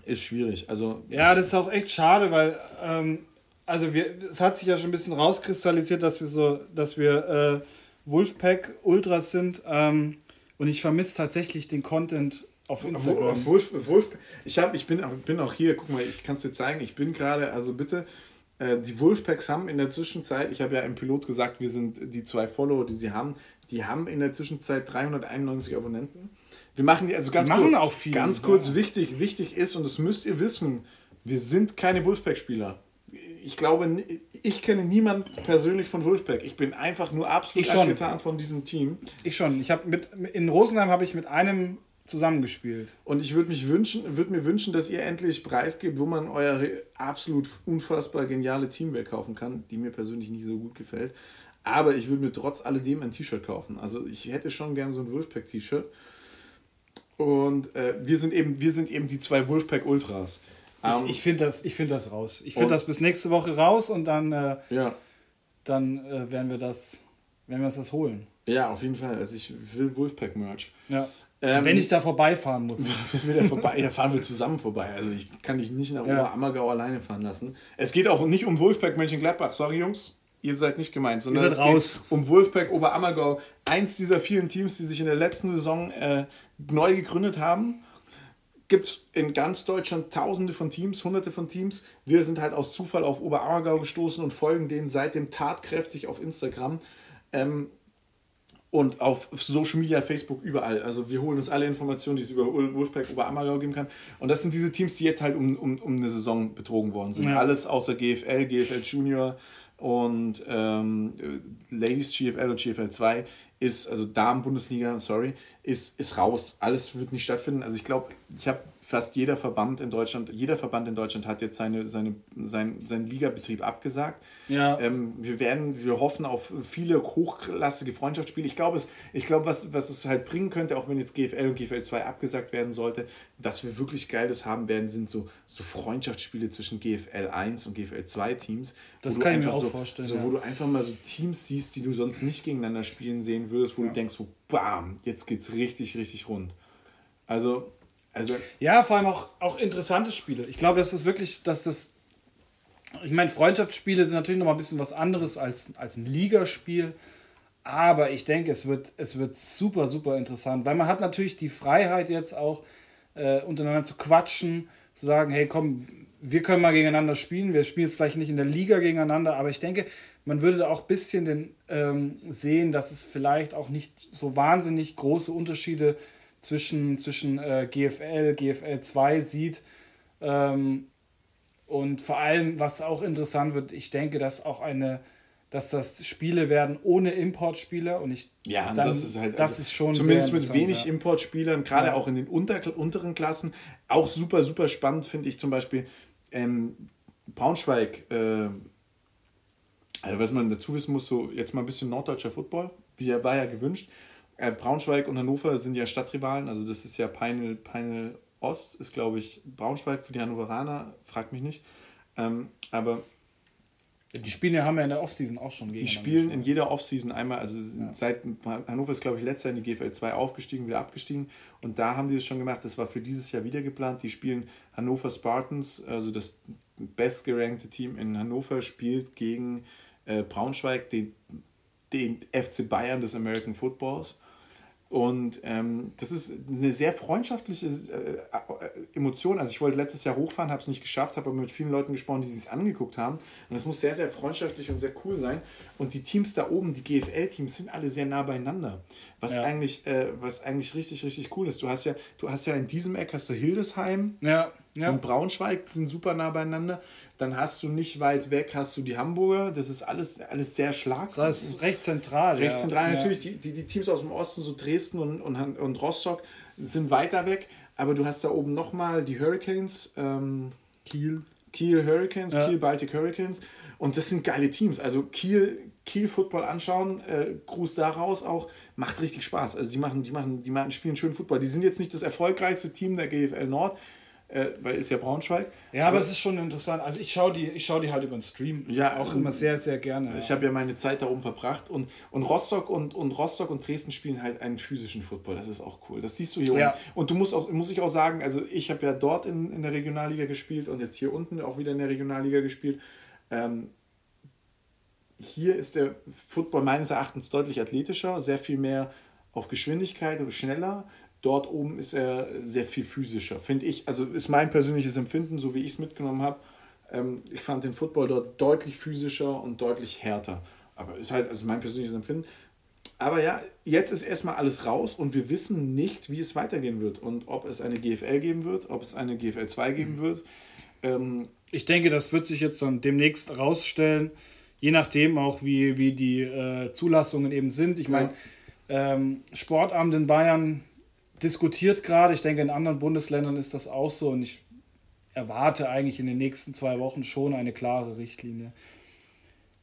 Ist schwierig. Also ja, das ist auch echt schade, weil ähm, also wir, es hat sich ja schon ein bisschen rauskristallisiert, dass wir so, dass wir äh, Wolfpack Ultras sind. Ähm, und ich vermisse tatsächlich den Content auf Instagram. Wolf, Wolf, ich, hab, ich bin, bin auch hier, guck mal, ich kann es dir zeigen, ich bin gerade, also bitte, äh, die Wolfpacks haben in der Zwischenzeit, ich habe ja im Pilot gesagt, wir sind die zwei Follower, die sie haben, die haben in der Zwischenzeit 391 Abonnenten. Wir machen die, also ganz die kurz, auch viel, ganz kurz ja. wichtig, wichtig ist, und das müsst ihr wissen, wir sind keine Wolfpack-Spieler ich glaube, ich kenne niemand persönlich von Wolfpack. Ich bin einfach nur absolut angetan von diesem Team. Ich schon. Ich habe mit in Rosenheim habe ich mit einem zusammengespielt. Und ich würde mich wünschen, würde mir wünschen, dass ihr endlich preisgebt, wo man euer absolut unfassbar geniale Teamwear kaufen kann, die mir persönlich nicht so gut gefällt. Aber ich würde mir trotz alledem ein T-Shirt kaufen. Also ich hätte schon gern so ein Wolfpack-T-Shirt. Und äh, wir, sind eben, wir sind eben die zwei Wolfpack Ultras. Um, ich, ähm, ich finde das, find das raus. Ich finde das bis nächste Woche raus und dann, äh, ja. dann äh, werden, wir das, werden wir uns das holen. Ja, auf jeden Fall. Also ich will Wolfpack-Merch. Ja. Ähm, Wenn ich da vorbeifahren muss. da, vorbei, da fahren wir zusammen vorbei. Also ich kann dich nicht nach ja. Oberammergau alleine fahren lassen. Es geht auch nicht um Wolfpack Mönchengladbach. Sorry, Jungs. Ihr seid nicht gemeint, sondern es raus. geht um Wolfpack Oberammergau. Eins dieser vielen Teams, die sich in der letzten Saison äh, neu gegründet haben gibt es in ganz Deutschland tausende von Teams, hunderte von Teams. Wir sind halt aus Zufall auf Oberammergau gestoßen und folgen denen seitdem tatkräftig auf Instagram. Ähm, und auf Social Media, Facebook, überall. Also wir holen uns alle Informationen, die es über Wolfpack Oberammergau geben kann. Und das sind diese Teams, die jetzt halt um, um, um eine Saison betrogen worden sind. Ja. Alles außer GFL, GFL Junior und ähm, Ladies GFL und GFL 2 ist, also Damen-Bundesliga, sorry, ist, ist raus. Alles wird nicht stattfinden. Also ich glaube, ich habe fast jeder Verband in Deutschland, jeder Verband in Deutschland hat jetzt seine, seine, sein, seinen Ligabetrieb abgesagt. Ja. Ähm, wir werden, wir hoffen auf viele hochklassige Freundschaftsspiele. Ich glaube, es, ich glaube, was, was es halt bringen könnte, auch wenn jetzt GFL und GFL 2 abgesagt werden sollte, dass wir wirklich Geiles haben werden, sind so, so Freundschaftsspiele zwischen GFL 1 und GFL 2 Teams. Das kann ich mir auch so, vorstellen. So, ja. Wo du einfach mal so Teams siehst, die du sonst nicht gegeneinander spielen sehen würdest, wo ja. du denkst, so, bam, jetzt geht's richtig, richtig rund. Also also ja, vor allem auch, auch interessante Spiele. Ich glaube, dass das wirklich, dass das. Ich meine, Freundschaftsspiele sind natürlich noch mal ein bisschen was anderes als, als ein Ligaspiel. Aber ich denke, es wird, es wird super, super interessant. Weil man hat natürlich die Freiheit jetzt auch äh, untereinander zu quatschen, zu sagen, hey komm, wir können mal gegeneinander spielen. Wir spielen jetzt vielleicht nicht in der Liga gegeneinander, aber ich denke, man würde da auch ein bisschen den, ähm, sehen, dass es vielleicht auch nicht so wahnsinnig große Unterschiede gibt zwischen, zwischen äh, GFL, GFL 2 sieht. Ähm, und vor allem, was auch interessant wird, ich denke, dass auch eine, dass das Spiele werden ohne Importspieler und ich ja, dann, das ist halt das also ist schon zumindest mit wenig ja. Importspielern, gerade ja. auch in den unter, unteren Klassen, auch super super spannend finde ich zum Beispiel ähm, Braunschweig. Äh, also was man dazu wissen muss, so jetzt mal ein bisschen norddeutscher Football, wie er war ja gewünscht. Äh, Braunschweig und Hannover sind ja Stadtrivalen, also das ist ja Peine, Peine Ost, ist glaube ich Braunschweig für die Hannoveraner, frag mich nicht. Ähm, aber die spielen ja, haben ja in der Offseason auch schon Die spielen in jeder Offseason einmal, also ja. seit Hannover ist, glaube ich, letztes Jahr in die GFL 2 aufgestiegen, wieder abgestiegen. Und da haben die das schon gemacht. Das war für dieses Jahr wieder geplant. Die spielen Hannover Spartans, also das bestgerankte Team in Hannover, spielt gegen äh, Braunschweig, den, den FC Bayern des American Footballs. Und ähm, das ist eine sehr freundschaftliche äh, Emotion. Also ich wollte letztes Jahr hochfahren, habe es nicht geschafft, habe aber mit vielen Leuten gesprochen, die sich angeguckt haben. Und es muss sehr, sehr freundschaftlich und sehr cool sein. Und die Teams da oben, die GFL-Teams, sind alle sehr nah beieinander. Was, ja. eigentlich, äh, was eigentlich richtig, richtig cool ist. Du hast ja, du hast ja in diesem Eck hast du Hildesheim ja, ja. und Braunschweig, sind super nah beieinander. Dann hast du nicht weit weg, hast du die Hamburger. Das ist alles, alles sehr schlagsam. Das ist recht zentral. Recht ja. zentral. Ja. Natürlich, die, die, die, Teams aus dem Osten, so Dresden und, und, und Rostock, sind weiter weg. Aber du hast da oben nochmal die Hurricanes. Ähm, Kiel. Kiel Hurricanes, ja. Kiel Baltic Hurricanes. Und das sind geile Teams. Also Kiel, Kiel Football anschauen, äh, Gruß daraus auch, macht richtig Spaß. Also die machen, die machen, die machen, spielen schön Football. Die sind jetzt nicht das erfolgreichste Team der GFL Nord, äh, weil ist ja Braunschweig. Ja, aber, aber, es ist schon interessant. Also ich schaue die, schau die halt über den Stream ja, auch immer sehr, sehr gerne. Ich ja. habe ja meine Zeit da oben verbracht und, und Rostock und, und Rostock und Dresden spielen halt einen physischen Football. Das ist auch cool. Das siehst du hier ja. unten. Und du musst auch, muss ich auch sagen, also ich habe ja dort in, in der Regionalliga gespielt und jetzt hier unten auch wieder in der Regionalliga gespielt. Ähm, hier ist der Football meines Erachtens deutlich athletischer, sehr viel mehr auf Geschwindigkeit und schneller. Dort oben ist er sehr viel physischer, finde ich. Also ist mein persönliches Empfinden, so wie ich es mitgenommen habe. Ähm, ich fand den Football dort deutlich physischer und deutlich härter. Aber ist halt also mein persönliches Empfinden. Aber ja, jetzt ist erstmal alles raus und wir wissen nicht, wie es weitergehen wird und ob es eine GFL geben wird, ob es eine GFL 2 geben wird. Ähm, ich denke, das wird sich jetzt dann demnächst rausstellen, je nachdem auch, wie, wie die äh, Zulassungen eben sind. Ich meine, ähm, Sportamt in Bayern diskutiert gerade. Ich denke, in anderen Bundesländern ist das auch so und ich erwarte eigentlich in den nächsten zwei Wochen schon eine klare Richtlinie.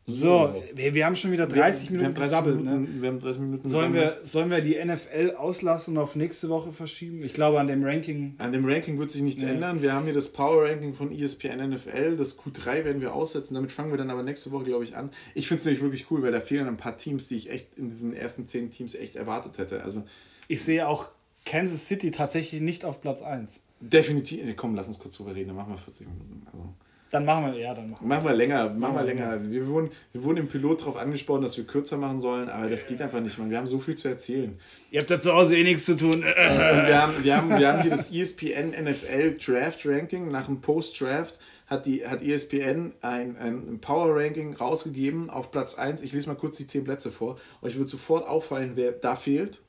So, wir, wir haben schon wieder 30 wir, Minuten wir gesabbelt. Ne? Wir haben 30 Minuten sollen wir, sollen wir die NFL auslassen und auf nächste Woche verschieben? Ich glaube, an dem Ranking. An dem Ranking wird sich nichts ja. ändern. Wir haben hier das Power Ranking von ESPN NFL. Das Q3 werden wir aussetzen. Damit fangen wir dann aber nächste Woche, glaube ich, an. Ich finde es nämlich wirklich cool, weil da fehlen ein paar Teams, die ich echt in diesen ersten zehn Teams echt erwartet hätte. Also, ich sehe auch Kansas City tatsächlich nicht auf Platz 1. Definitiv. Komm, lass uns kurz drüber reden, dann machen wir 40 Minuten. Also. Dann machen wir, ja, dann machen wir. Machen wir länger, machen wir länger. Wir wurden, wir wurden im Pilot darauf angesprochen, dass wir kürzer machen sollen, aber das geht einfach nicht, man. Wir haben so viel zu erzählen. Ihr habt da zu Hause eh nichts zu tun. Und wir haben, wir, haben, wir haben hier das ESPN NFL Draft Ranking. Nach dem Post-Draft hat, die, hat ESPN ein, ein Power Ranking rausgegeben auf Platz 1. Ich lese mal kurz die 10 Plätze vor. Euch wird sofort auffallen, wer da fehlt.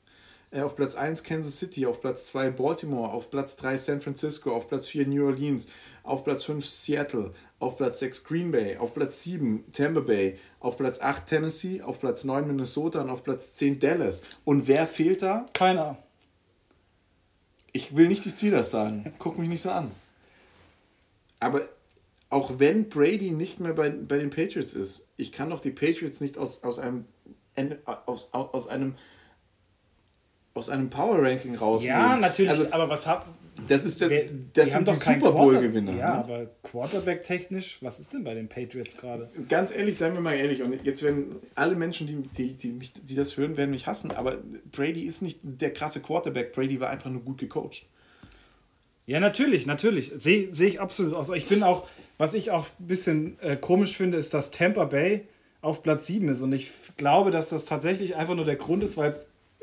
Äh, auf Platz 1 Kansas City, auf Platz 2 Baltimore, auf Platz 3 San Francisco, auf Platz 4 New Orleans, auf Platz 5 Seattle, auf Platz 6 Green Bay, auf Platz 7 Tampa Bay, auf Platz 8 Tennessee, auf Platz 9 Minnesota und auf Platz 10 Dallas. Und wer fehlt da? Keiner. Ich will nicht die Steelers sagen. Guck mich nicht so an. Aber auch wenn Brady nicht mehr bei, bei den Patriots ist, ich kann doch die Patriots nicht aus, aus einem aus, aus einem aus einem Power Ranking rausnehmen. Ja, natürlich, also, aber was hat das ist der, wer, das sind die Super Bowl Gewinner. Ja, ne? aber Quarterback technisch, was ist denn bei den Patriots gerade? Ganz ehrlich, seien wir mal ehrlich und jetzt werden alle Menschen, die, die, die, mich, die das hören, werden mich hassen, aber Brady ist nicht der krasse Quarterback, Brady war einfach nur gut gecoacht. Ja, natürlich, natürlich. Sehe seh ich absolut aus. Ich bin auch, was ich auch ein bisschen äh, komisch finde, ist, dass Tampa Bay auf Platz 7 ist. Und ich glaube, dass das tatsächlich einfach nur der Grund ist, weil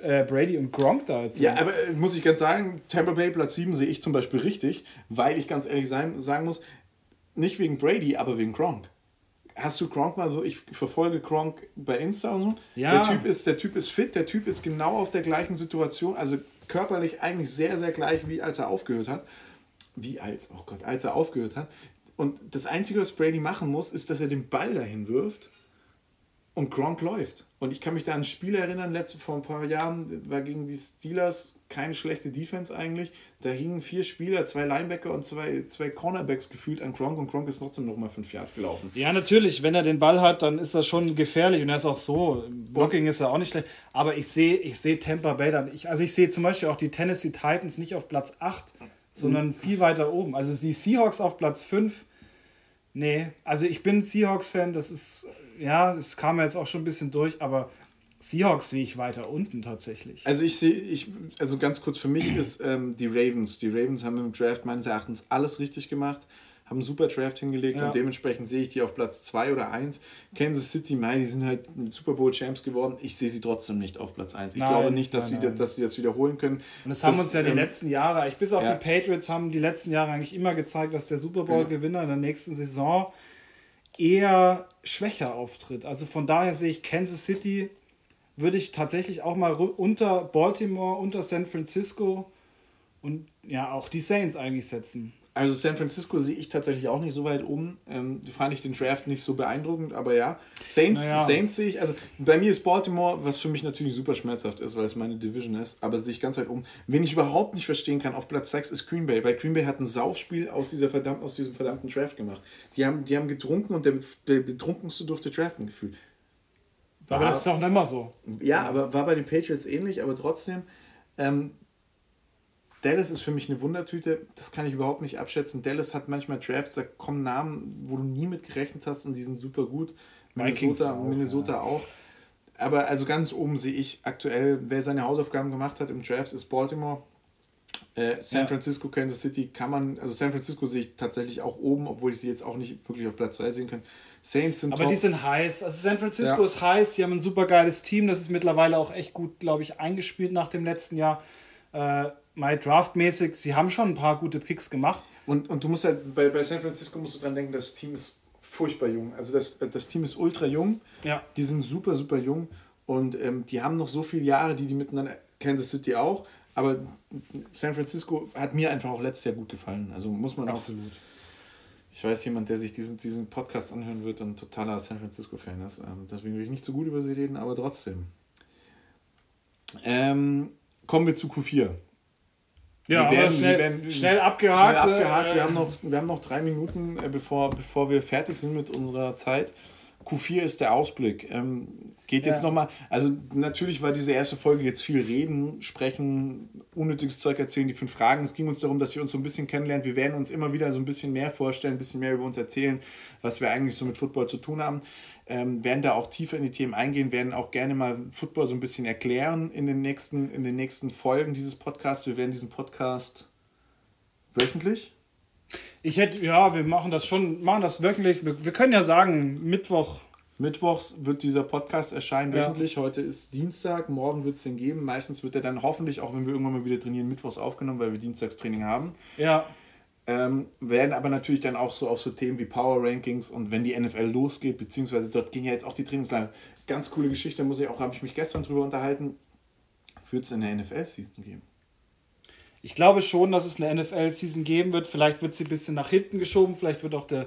äh, Brady und Gronk da jetzt. Ja, aber äh, muss ich ganz sagen, Tampa Bay Platz 7 sehe ich zum Beispiel richtig, weil ich ganz ehrlich sein, sagen muss, nicht wegen Brady, aber wegen Gronk. Hast du Gronk mal so? Ich verfolge Gronk bei Insta und so. Ja. Der typ, ist, der typ ist fit, der Typ ist genau auf der gleichen Situation, also körperlich eigentlich sehr, sehr gleich, wie als er aufgehört hat. wie als, oh Gott, als er aufgehört hat. Und das Einzige, was Brady machen muss, ist, dass er den Ball dahin wirft und Gronk läuft. Und ich kann mich da an ein Spiel erinnern, letzte vor ein paar Jahren, war gegen die Steelers keine schlechte Defense eigentlich. Da hingen vier Spieler, zwei Linebacker und zwei, zwei Cornerbacks gefühlt an Gronk und Gronk ist trotzdem nochmal fünf Yards gelaufen. Ja, natürlich, wenn er den Ball hat, dann ist das schon gefährlich und er ist auch so. Blocking ist ja auch nicht schlecht. Aber ich sehe ich seh Tampa Bay dann. Ich, also ich sehe zum Beispiel auch die Tennessee Titans nicht auf Platz 8, sondern mhm. viel weiter oben. Also die Seahawks auf Platz 5. Nee, also ich bin Seahawks-Fan, das ist ja, es kam ja jetzt auch schon ein bisschen durch, aber Seahawks sehe ich weiter unten tatsächlich. Also ich sehe, ich, also ganz kurz für mich ist ähm, die Ravens. Die Ravens haben im Draft meines Erachtens alles richtig gemacht haben einen super Draft hingelegt ja. und dementsprechend sehe ich die auf Platz 2 oder 1. Kansas City, Mai, die sind halt Super Bowl Champs geworden. Ich sehe sie trotzdem nicht auf Platz 1. Ich nein, glaube nicht, dass, nein, sie, nein. dass sie das wiederholen können. Und das, das haben uns ja die ähm, letzten Jahre, ich bis auf ja. die Patriots haben die letzten Jahre eigentlich immer gezeigt, dass der Super Bowl-Gewinner in der nächsten Saison eher schwächer auftritt. Also von daher sehe ich Kansas City, würde ich tatsächlich auch mal unter Baltimore, unter San Francisco und ja auch die Saints eigentlich setzen. Also San Francisco sehe ich tatsächlich auch nicht so weit oben. Ähm, fand ich den Draft nicht so beeindruckend, aber ja. Saints, naja. Saints sehe ich, also bei mir ist Baltimore, was für mich natürlich super schmerzhaft ist, weil es meine Division ist, aber sehe ich ganz weit oben. Wen ich überhaupt nicht verstehen kann, auf Platz 6 ist Green Bay, weil Green Bay hat ein Saufspiel aus, dieser verdammt, aus diesem verdammten Draft gemacht. Die haben, die haben getrunken und der, der betrunkenste durfte draften gefühlt. War, aber das ist auch nicht immer so. Ja, aber war bei den Patriots ähnlich, aber trotzdem. Ähm, Dallas ist für mich eine Wundertüte, das kann ich überhaupt nicht abschätzen. Dallas hat manchmal Drafts, da kommen Namen, wo du nie mit gerechnet hast und die sind super gut. Minnesota, auch, Minnesota ja. auch. Aber also ganz oben sehe ich aktuell, wer seine Hausaufgaben gemacht hat im Draft, ist Baltimore. Äh, San ja. Francisco, Kansas City kann man, also San Francisco sehe ich tatsächlich auch oben, obwohl ich sie jetzt auch nicht wirklich auf Platz 3 sehen kann. Saints sind Aber top. die sind heiß. Also San Francisco ja. ist heiß, sie haben ein super geiles Team, das ist mittlerweile auch echt gut, glaube ich, eingespielt nach dem letzten Jahr. Äh, mal draftmäßig, sie haben schon ein paar gute Picks gemacht. Und, und du musst halt, bei, bei San Francisco musst du dran denken, das Team ist furchtbar jung. Also das, das Team ist ultra jung. Ja. Die sind super, super jung. Und ähm, die haben noch so viele Jahre, die die miteinander, Kansas City auch. Aber San Francisco hat mir einfach auch letztes Jahr gut gefallen. Also muss man Absolut. auch. Ich weiß, jemand, der sich diesen, diesen Podcast anhören wird, ein totaler San Francisco-Fan ist. Ähm, deswegen will ich nicht so gut über sie reden, aber trotzdem. Ähm, kommen wir zu Q4. Ja, wir werden, schnell, wir werden, schnell abgehakt. Schnell abgehakt. Äh, wir, haben noch, wir haben noch drei Minuten, äh, bevor, bevor wir fertig sind mit unserer Zeit. Q4 ist der Ausblick. Ähm, geht jetzt ja. nochmal, also natürlich war diese erste Folge jetzt viel reden, sprechen, unnötiges Zeug erzählen, die fünf Fragen. Es ging uns darum, dass ihr uns so ein bisschen kennenlernt. Wir werden uns immer wieder so ein bisschen mehr vorstellen, ein bisschen mehr über uns erzählen, was wir eigentlich so mit Football zu tun haben ähm, werden da auch tiefer in die Themen eingehen, werden auch gerne mal Football so ein bisschen erklären in den nächsten, in den nächsten Folgen dieses Podcasts. Wir werden diesen Podcast wöchentlich. Ich hätte, ja, wir machen das schon, machen das wöchentlich. Wir, wir können ja sagen, Mittwoch. Mittwochs wird dieser Podcast erscheinen wöchentlich. Ja. Heute ist Dienstag, morgen wird es den geben. Meistens wird er dann hoffentlich, auch wenn wir irgendwann mal wieder trainieren, Mittwochs aufgenommen, weil wir Dienstagstraining haben. Ja. Ähm, werden aber natürlich dann auch so auf so Themen wie Power Rankings und wenn die NFL losgeht, beziehungsweise dort ging ja jetzt auch die Trainingslage. Ganz coole Geschichte, muss ich auch, habe ich mich gestern drüber unterhalten. Wird es in der NFL-Season geben? Ich glaube schon, dass es eine NFL-Season geben wird. Vielleicht wird sie ein bisschen nach hinten geschoben, vielleicht wird auch der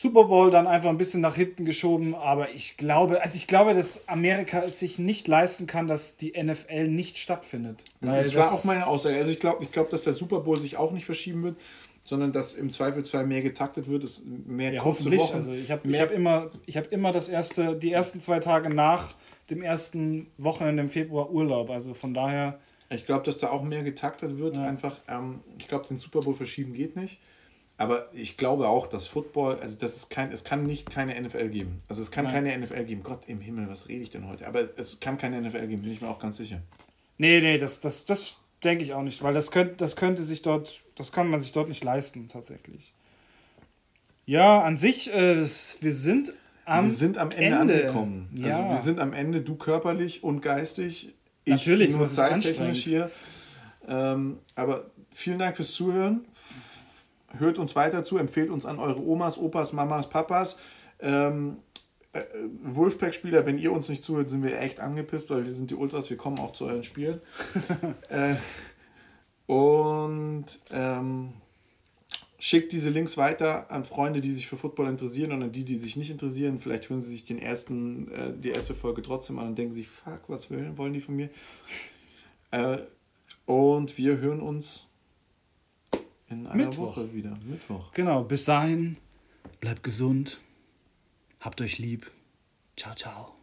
Super Bowl dann einfach ein bisschen nach hinten geschoben, aber ich glaube, also ich glaube, dass Amerika es sich nicht leisten kann, dass die NFL nicht stattfindet. Das, das war auch meine Aussage. Also ich glaube, ich glaube, dass der Super Bowl sich auch nicht verschieben wird, sondern dass im Zweifelsfall mehr getaktet wird, es mehr ja, kurze Wochen. Also ich habe hab immer, ich habe immer das erste, die ersten zwei Tage nach dem ersten Wochenende im Februar Urlaub. Also von daher. Ich glaube, dass da auch mehr getaktet wird. Ja. Einfach, ähm, ich glaube, den Super Bowl verschieben geht nicht. Aber ich glaube auch, dass Football, also das ist kein, es kann nicht keine NFL geben. Also es kann Nein. keine NFL geben. Gott im Himmel, was rede ich denn heute? Aber es kann keine NFL geben, bin ich mir auch ganz sicher. Nee, nee, das, das, das denke ich auch nicht, weil das könnte, das könnte sich dort, das kann man sich dort nicht leisten, tatsächlich. Ja, an sich, äh, wir sind am Wir sind am Ende, Ende. angekommen. Also ja. Also wir sind am Ende, du körperlich und geistig. Ich Natürlich, nur zeittechnisch hier. Ähm, aber vielen Dank fürs Zuhören hört uns weiter zu, empfehlt uns an eure Omas, Opas, Mamas, Papas. Ähm, äh, äh, Wolfpack-Spieler, wenn ihr uns nicht zuhört, sind wir echt angepisst, weil wir sind die Ultras, wir kommen auch zu euren Spielen. äh, und ähm, schickt diese Links weiter an Freunde, die sich für Football interessieren und an die, die sich nicht interessieren. Vielleicht hören sie sich den ersten, äh, die erste Folge trotzdem an und denken sich, fuck, was wollen die von mir? Äh, und wir hören uns in einer Mittwoch. Woche wieder. Mittwoch. Genau, bis dahin, bleibt gesund, habt euch lieb. Ciao, ciao.